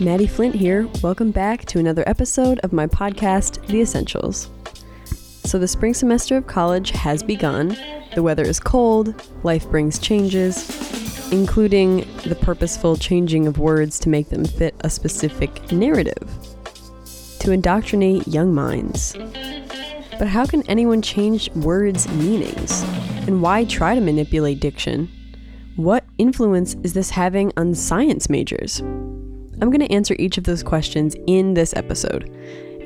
Maddie Flint here. Welcome back to another episode of my podcast, The Essentials. So, the spring semester of college has begun. The weather is cold, life brings changes, including the purposeful changing of words to make them fit a specific narrative, to indoctrinate young minds. But how can anyone change words' meanings? And why try to manipulate diction? What influence is this having on science majors? I'm going to answer each of those questions in this episode.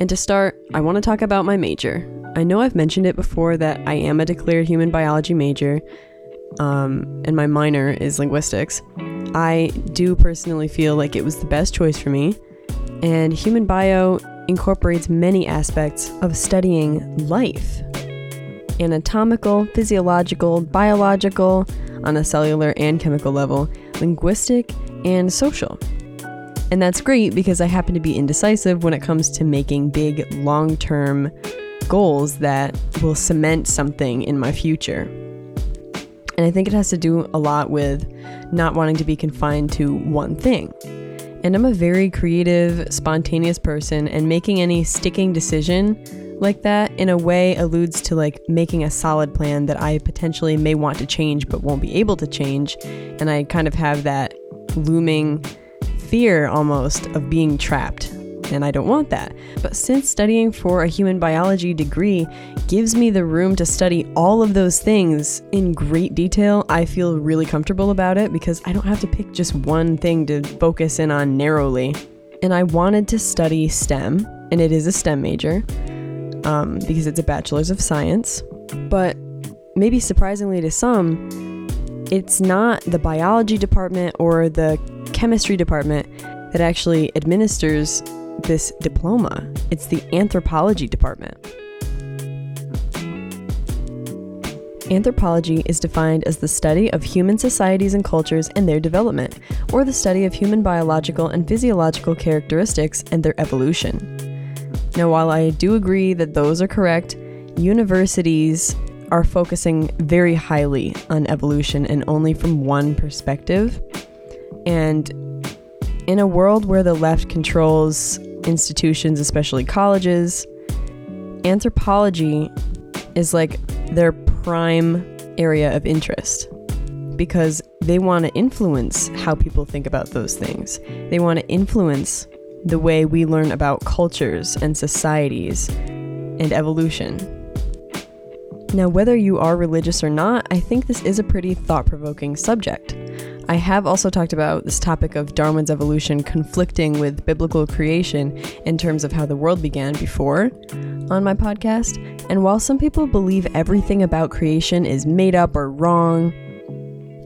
And to start, I want to talk about my major. I know I've mentioned it before that I am a declared human biology major, um, and my minor is linguistics. I do personally feel like it was the best choice for me, and human bio incorporates many aspects of studying life anatomical, physiological, biological, on a cellular and chemical level, linguistic, and social. And that's great because I happen to be indecisive when it comes to making big, long term goals that will cement something in my future. And I think it has to do a lot with not wanting to be confined to one thing. And I'm a very creative, spontaneous person, and making any sticking decision like that in a way alludes to like making a solid plan that I potentially may want to change but won't be able to change. And I kind of have that looming fear almost of being trapped. And I don't want that. But since studying for a human biology degree gives me the room to study all of those things in great detail, I feel really comfortable about it because I don't have to pick just one thing to focus in on narrowly. And I wanted to study STEM, and it is a STEM major um, because it's a bachelor's of science. But maybe surprisingly to some, it's not the biology department or the chemistry department that actually administers this diploma. It's the anthropology department. Anthropology is defined as the study of human societies and cultures and their development, or the study of human biological and physiological characteristics and their evolution. Now, while I do agree that those are correct, universities are focusing very highly on evolution and only from one perspective. And in a world where the left controls institutions, especially colleges, anthropology is like their prime area of interest because they want to influence how people think about those things. They want to influence the way we learn about cultures and societies and evolution. Now, whether you are religious or not, I think this is a pretty thought provoking subject. I have also talked about this topic of Darwin's evolution conflicting with biblical creation in terms of how the world began before on my podcast. And while some people believe everything about creation is made up or wrong,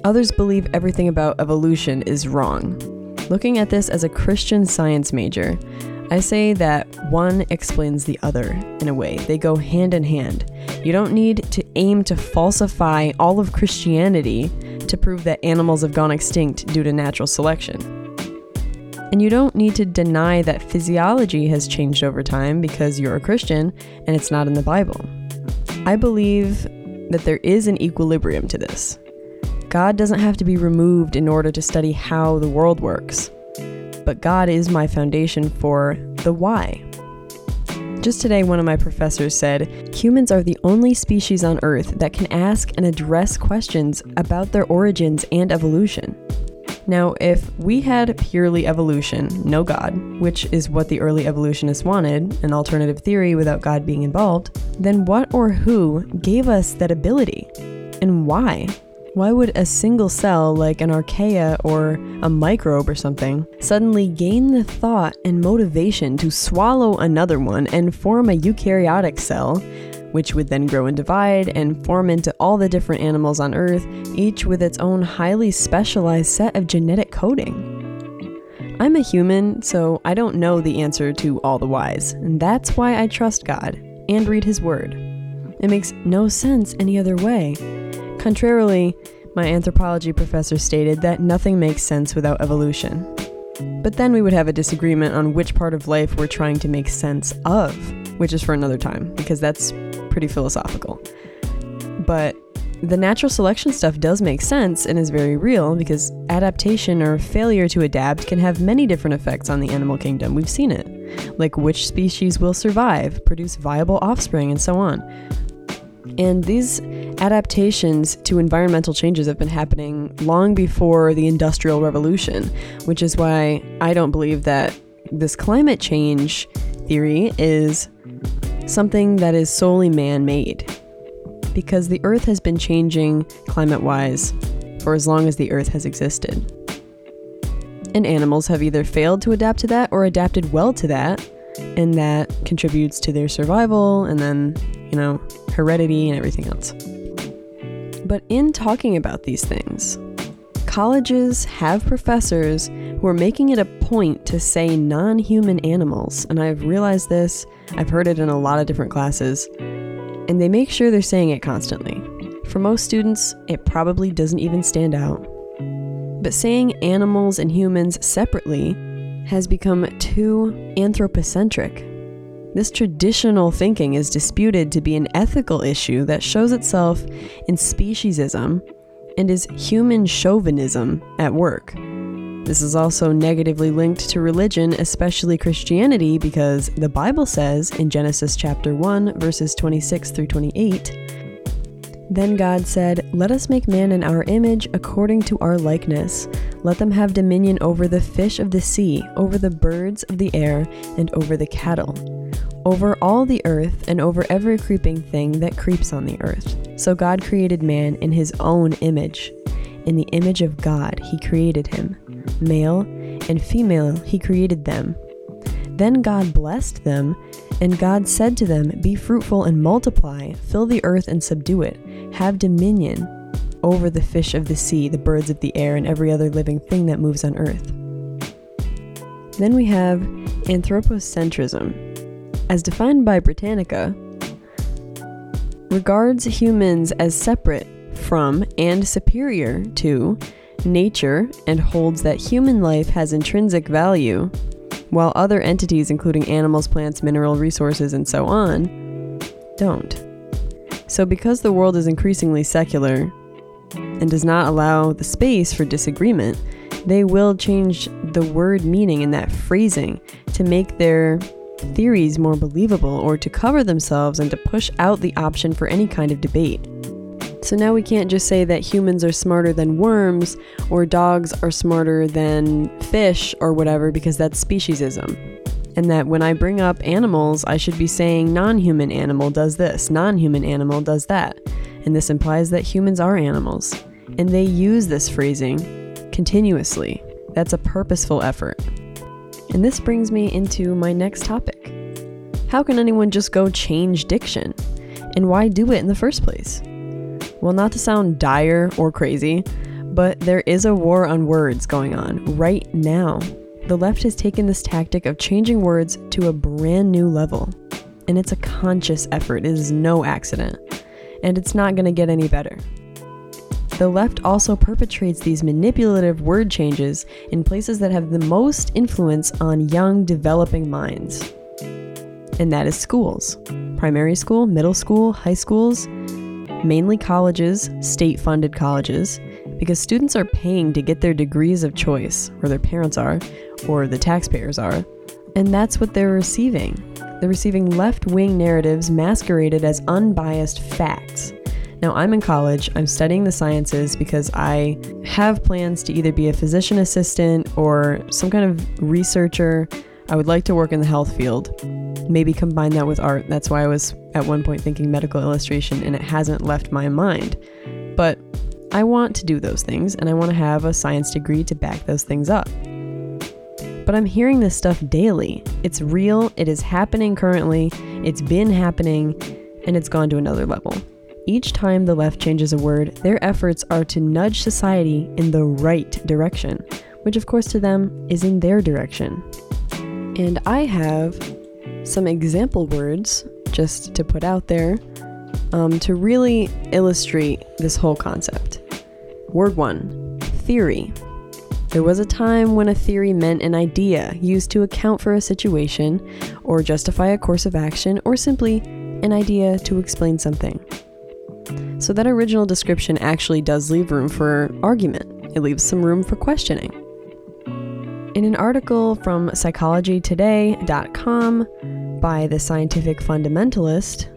others believe everything about evolution is wrong. Looking at this as a Christian science major, I say that one explains the other in a way. They go hand in hand. You don't need to aim to falsify all of Christianity to prove that animals have gone extinct due to natural selection. And you don't need to deny that physiology has changed over time because you're a Christian and it's not in the Bible. I believe that there is an equilibrium to this. God doesn't have to be removed in order to study how the world works, but God is my foundation for the why. Just today, one of my professors said humans are the only species on Earth that can ask and address questions about their origins and evolution. Now, if we had purely evolution, no God, which is what the early evolutionists wanted, an alternative theory without God being involved, then what or who gave us that ability? And why? Why would a single cell, like an archaea or a microbe or something, suddenly gain the thought and motivation to swallow another one and form a eukaryotic cell, which would then grow and divide and form into all the different animals on Earth, each with its own highly specialized set of genetic coding? I'm a human, so I don't know the answer to all the whys, and that's why I trust God and read His Word. It makes no sense any other way. Contrarily, my anthropology professor stated that nothing makes sense without evolution. But then we would have a disagreement on which part of life we're trying to make sense of, which is for another time, because that's pretty philosophical. But the natural selection stuff does make sense and is very real because adaptation or failure to adapt can have many different effects on the animal kingdom. We've seen it, like which species will survive, produce viable offspring, and so on. And these adaptations to environmental changes have been happening long before the Industrial Revolution, which is why I don't believe that this climate change theory is something that is solely man made because the Earth has been changing climate wise for as long as the Earth has existed. And animals have either failed to adapt to that or adapted well to that, and that contributes to their survival and then, you know, heredity and everything else. But in talking about these things, colleges have professors who are making it a point to say non human animals, and I've realized this, I've heard it in a lot of different classes, and they make sure they're saying it constantly. For most students, it probably doesn't even stand out. But saying animals and humans separately has become too anthropocentric. This traditional thinking is disputed to be an ethical issue that shows itself in speciesism and is human chauvinism at work. This is also negatively linked to religion, especially Christianity, because the Bible says in Genesis chapter 1, verses 26 through 28, Then God said, Let us make man in our image according to our likeness. Let them have dominion over the fish of the sea, over the birds of the air, and over the cattle, over all the earth, and over every creeping thing that creeps on the earth. So God created man in his own image. In the image of God, he created him male and female, he created them. Then God blessed them, and God said to them, Be fruitful and multiply, fill the earth and subdue it, have dominion over the fish of the sea, the birds of the air, and every other living thing that moves on earth. Then we have anthropocentrism. As defined by Britannica, regards humans as separate from and superior to nature and holds that human life has intrinsic value, while other entities, including animals, plants, mineral resources, and so on, don't. So, because the world is increasingly secular and does not allow the space for disagreement, they will change the word meaning in that phrasing to make their theories more believable or to cover themselves and to push out the option for any kind of debate. So now we can't just say that humans are smarter than worms or dogs are smarter than fish or whatever because that's speciesism. And that when I bring up animals, I should be saying non human animal does this, non human animal does that. And this implies that humans are animals. And they use this phrasing continuously. That's a purposeful effort. And this brings me into my next topic. How can anyone just go change diction? And why do it in the first place? Well, not to sound dire or crazy, but there is a war on words going on right now. The left has taken this tactic of changing words to a brand new level. And it's a conscious effort, it is no accident. And it's not going to get any better. The left also perpetrates these manipulative word changes in places that have the most influence on young, developing minds. And that is schools primary school, middle school, high schools, mainly colleges, state funded colleges, because students are paying to get their degrees of choice, or their parents are, or the taxpayers are, and that's what they're receiving. They're receiving left wing narratives masqueraded as unbiased facts. Now, I'm in college, I'm studying the sciences because I have plans to either be a physician assistant or some kind of researcher. I would like to work in the health field maybe combine that with art. That's why I was at one point thinking medical illustration and it hasn't left my mind. But I want to do those things and I want to have a science degree to back those things up. But I'm hearing this stuff daily. It's real, it is happening currently, it's been happening, and it's gone to another level. Each time the left changes a word, their efforts are to nudge society in the right direction, which, of course, to them is in their direction. And I have some example words just to put out there um, to really illustrate this whole concept. Word one theory. There was a time when a theory meant an idea used to account for a situation or justify a course of action or simply an idea to explain something. So that original description actually does leave room for argument. It leaves some room for questioning. In an article from psychologytoday.com by the scientific fundamentalist,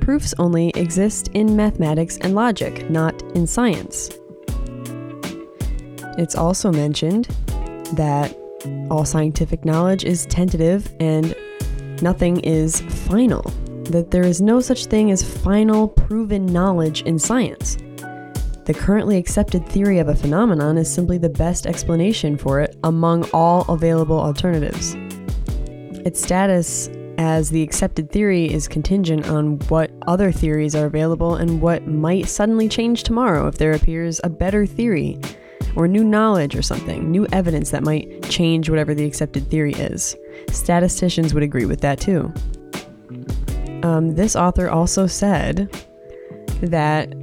proofs only exist in mathematics and logic, not in science. It's also mentioned that all scientific knowledge is tentative and nothing is final, that there is no such thing as final proven knowledge in science. The currently accepted theory of a phenomenon is simply the best explanation for it among all available alternatives. Its status as the accepted theory is contingent on what other theories are available and what might suddenly change tomorrow if there appears a better theory or new knowledge or something, new evidence that might change whatever the accepted theory is. Statisticians would agree with that too. Um, this author also said that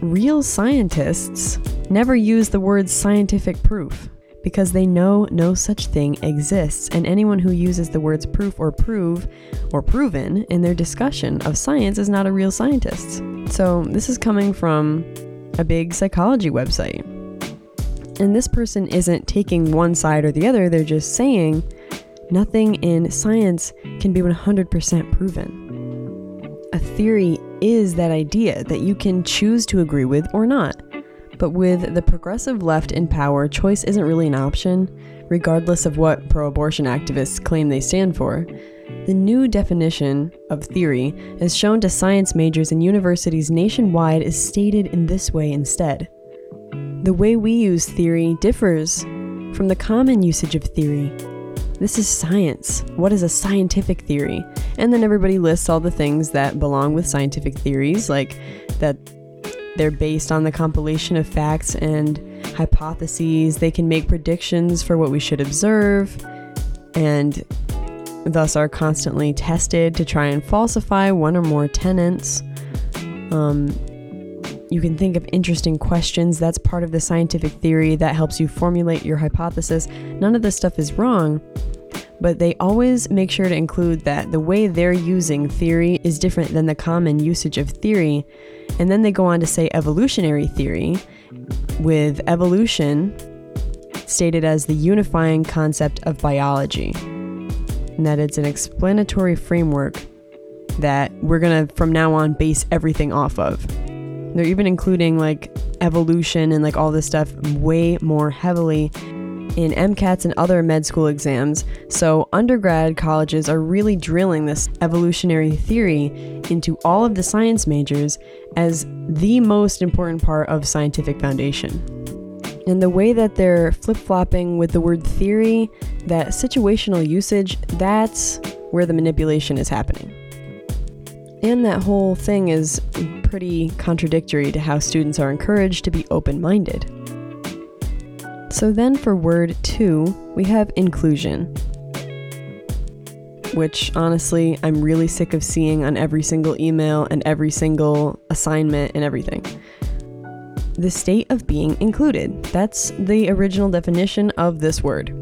real scientists never use the word scientific proof because they know no such thing exists, and anyone who uses the words proof or prove or proven in their discussion of science is not a real scientist. So, this is coming from a big psychology website. And this person isn't taking one side or the other, they're just saying nothing in science can be 100% proven. A theory is that idea that you can choose to agree with or not. But with the progressive left in power, choice isn't really an option, regardless of what pro abortion activists claim they stand for. The new definition of theory, as shown to science majors in universities nationwide, is stated in this way instead. The way we use theory differs from the common usage of theory. This is science. What is a scientific theory? And then everybody lists all the things that belong with scientific theories, like that they're based on the compilation of facts and hypotheses. They can make predictions for what we should observe, and thus are constantly tested to try and falsify one or more tenets. Um, you can think of interesting questions. That's part of the scientific theory that helps you formulate your hypothesis. None of this stuff is wrong, but they always make sure to include that the way they're using theory is different than the common usage of theory. And then they go on to say evolutionary theory, with evolution stated as the unifying concept of biology, and that it's an explanatory framework that we're to, from now on, base everything off of. They're even including like evolution and like all this stuff way more heavily in MCATs and other med school exams. So, undergrad colleges are really drilling this evolutionary theory into all of the science majors as the most important part of scientific foundation. And the way that they're flip flopping with the word theory, that situational usage, that's where the manipulation is happening. And that whole thing is pretty contradictory to how students are encouraged to be open minded. So then for word two, we have inclusion, which honestly I'm really sick of seeing on every single email and every single assignment and everything. The state of being included. That's the original definition of this word.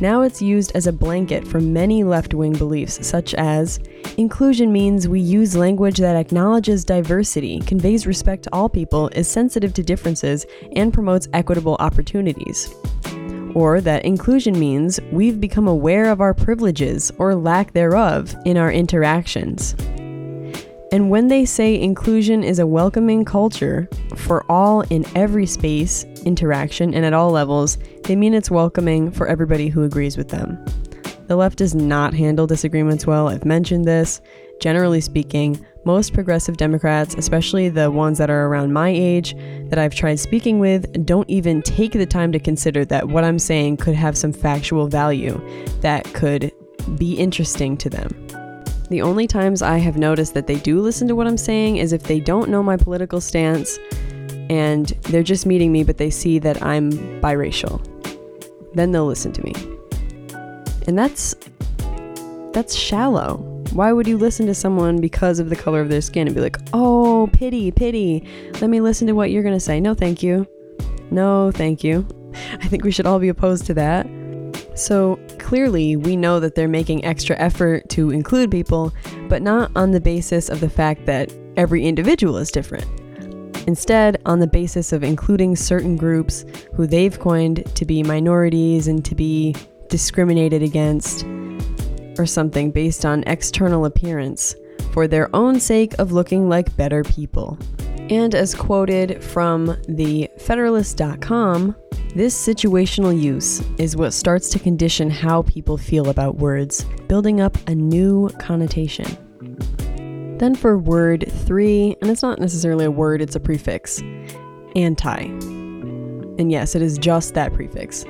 Now it's used as a blanket for many left wing beliefs, such as inclusion means we use language that acknowledges diversity, conveys respect to all people, is sensitive to differences, and promotes equitable opportunities. Or that inclusion means we've become aware of our privileges or lack thereof in our interactions. And when they say inclusion is a welcoming culture for all in every space, interaction, and at all levels, they mean it's welcoming for everybody who agrees with them. The left does not handle disagreements well. I've mentioned this. Generally speaking, most progressive Democrats, especially the ones that are around my age that I've tried speaking with, don't even take the time to consider that what I'm saying could have some factual value that could be interesting to them. The only times I have noticed that they do listen to what I'm saying is if they don't know my political stance and they're just meeting me, but they see that I'm biracial. Then they'll listen to me. And that's that's shallow. Why would you listen to someone because of the color of their skin and be like, "Oh, pity, pity. Let me listen to what you're going to say." No, thank you. No, thank you. I think we should all be opposed to that. So clearly, we know that they're making extra effort to include people, but not on the basis of the fact that every individual is different. Instead, on the basis of including certain groups who they've coined to be minorities and to be discriminated against, or something based on external appearance, for their own sake of looking like better people. And as quoted from the Federalist.com, this situational use is what starts to condition how people feel about words, building up a new connotation. Then for word three, and it's not necessarily a word, it's a prefix anti. And yes, it is just that prefix.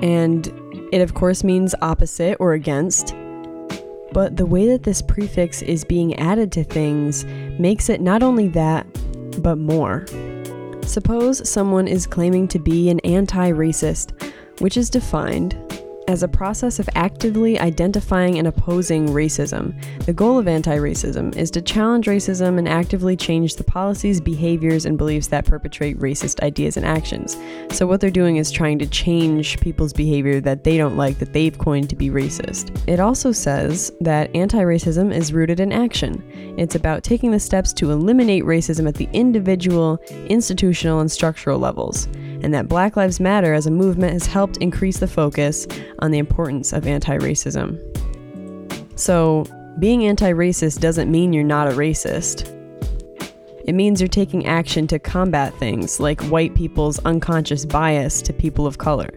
And it, of course, means opposite or against. But the way that this prefix is being added to things makes it not only that, but more. Suppose someone is claiming to be an anti racist, which is defined as a process of actively identifying and opposing racism. The goal of anti racism is to challenge racism and actively change the policies, behaviors, and beliefs that perpetrate racist ideas and actions. So, what they're doing is trying to change people's behavior that they don't like, that they've coined to be racist. It also says that anti racism is rooted in action. It's about taking the steps to eliminate racism at the individual, institutional, and structural levels and that Black Lives Matter as a movement has helped increase the focus on the importance of anti racism. So, being anti racist doesn't mean you're not a racist. It means you're taking action to combat things like white people's unconscious bias to people of color.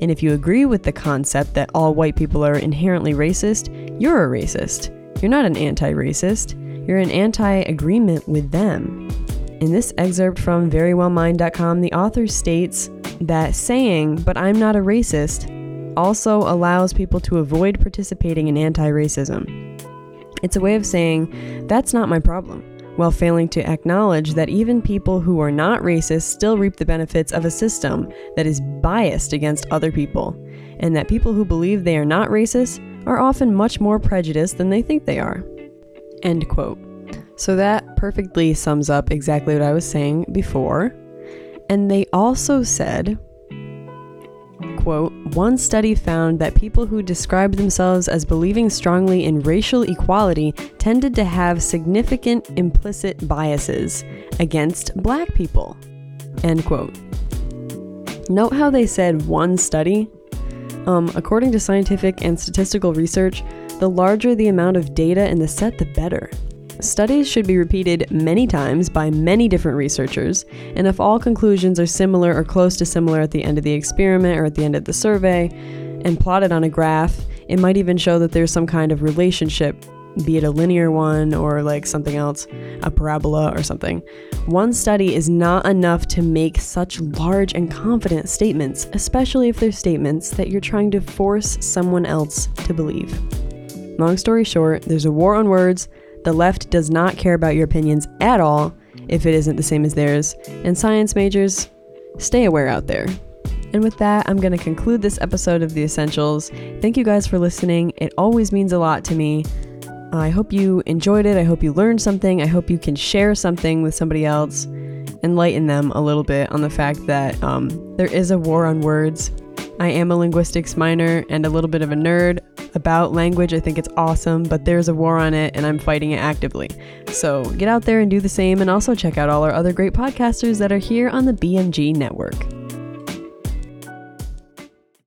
And if you agree with the concept that all white people are inherently racist, you're a racist. You're not an anti racist, you're an anti agreement with them. In this excerpt from verywellmind.com, the author states that saying, but I'm not a racist, also allows people to avoid participating in anti racism. It's a way of saying, that's not my problem, while failing to acknowledge that even people who are not racist still reap the benefits of a system that is biased against other people, and that people who believe they are not racist are often much more prejudiced than they think they are. End quote. So that perfectly sums up exactly what I was saying before. And they also said, quote, one study found that people who described themselves as believing strongly in racial equality tended to have significant implicit biases against black people. End quote. Note how they said one study? Um, according to scientific and statistical research, the larger the amount of data in the set, the better. Studies should be repeated many times by many different researchers, and if all conclusions are similar or close to similar at the end of the experiment or at the end of the survey, and plotted on a graph, it might even show that there's some kind of relationship, be it a linear one or like something else, a parabola or something. One study is not enough to make such large and confident statements, especially if they're statements that you're trying to force someone else to believe. Long story short, there's a war on words the left does not care about your opinions at all if it isn't the same as theirs, and science majors, stay aware out there. And with that, I'm going to conclude this episode of The Essentials. Thank you guys for listening. It always means a lot to me. I hope you enjoyed it. I hope you learned something. I hope you can share something with somebody else, enlighten them a little bit on the fact that um, there is a war on words. I am a linguistics minor and a little bit of a nerd about language. I think it's awesome, but there's a war on it and I'm fighting it actively. So get out there and do the same and also check out all our other great podcasters that are here on the BMG network.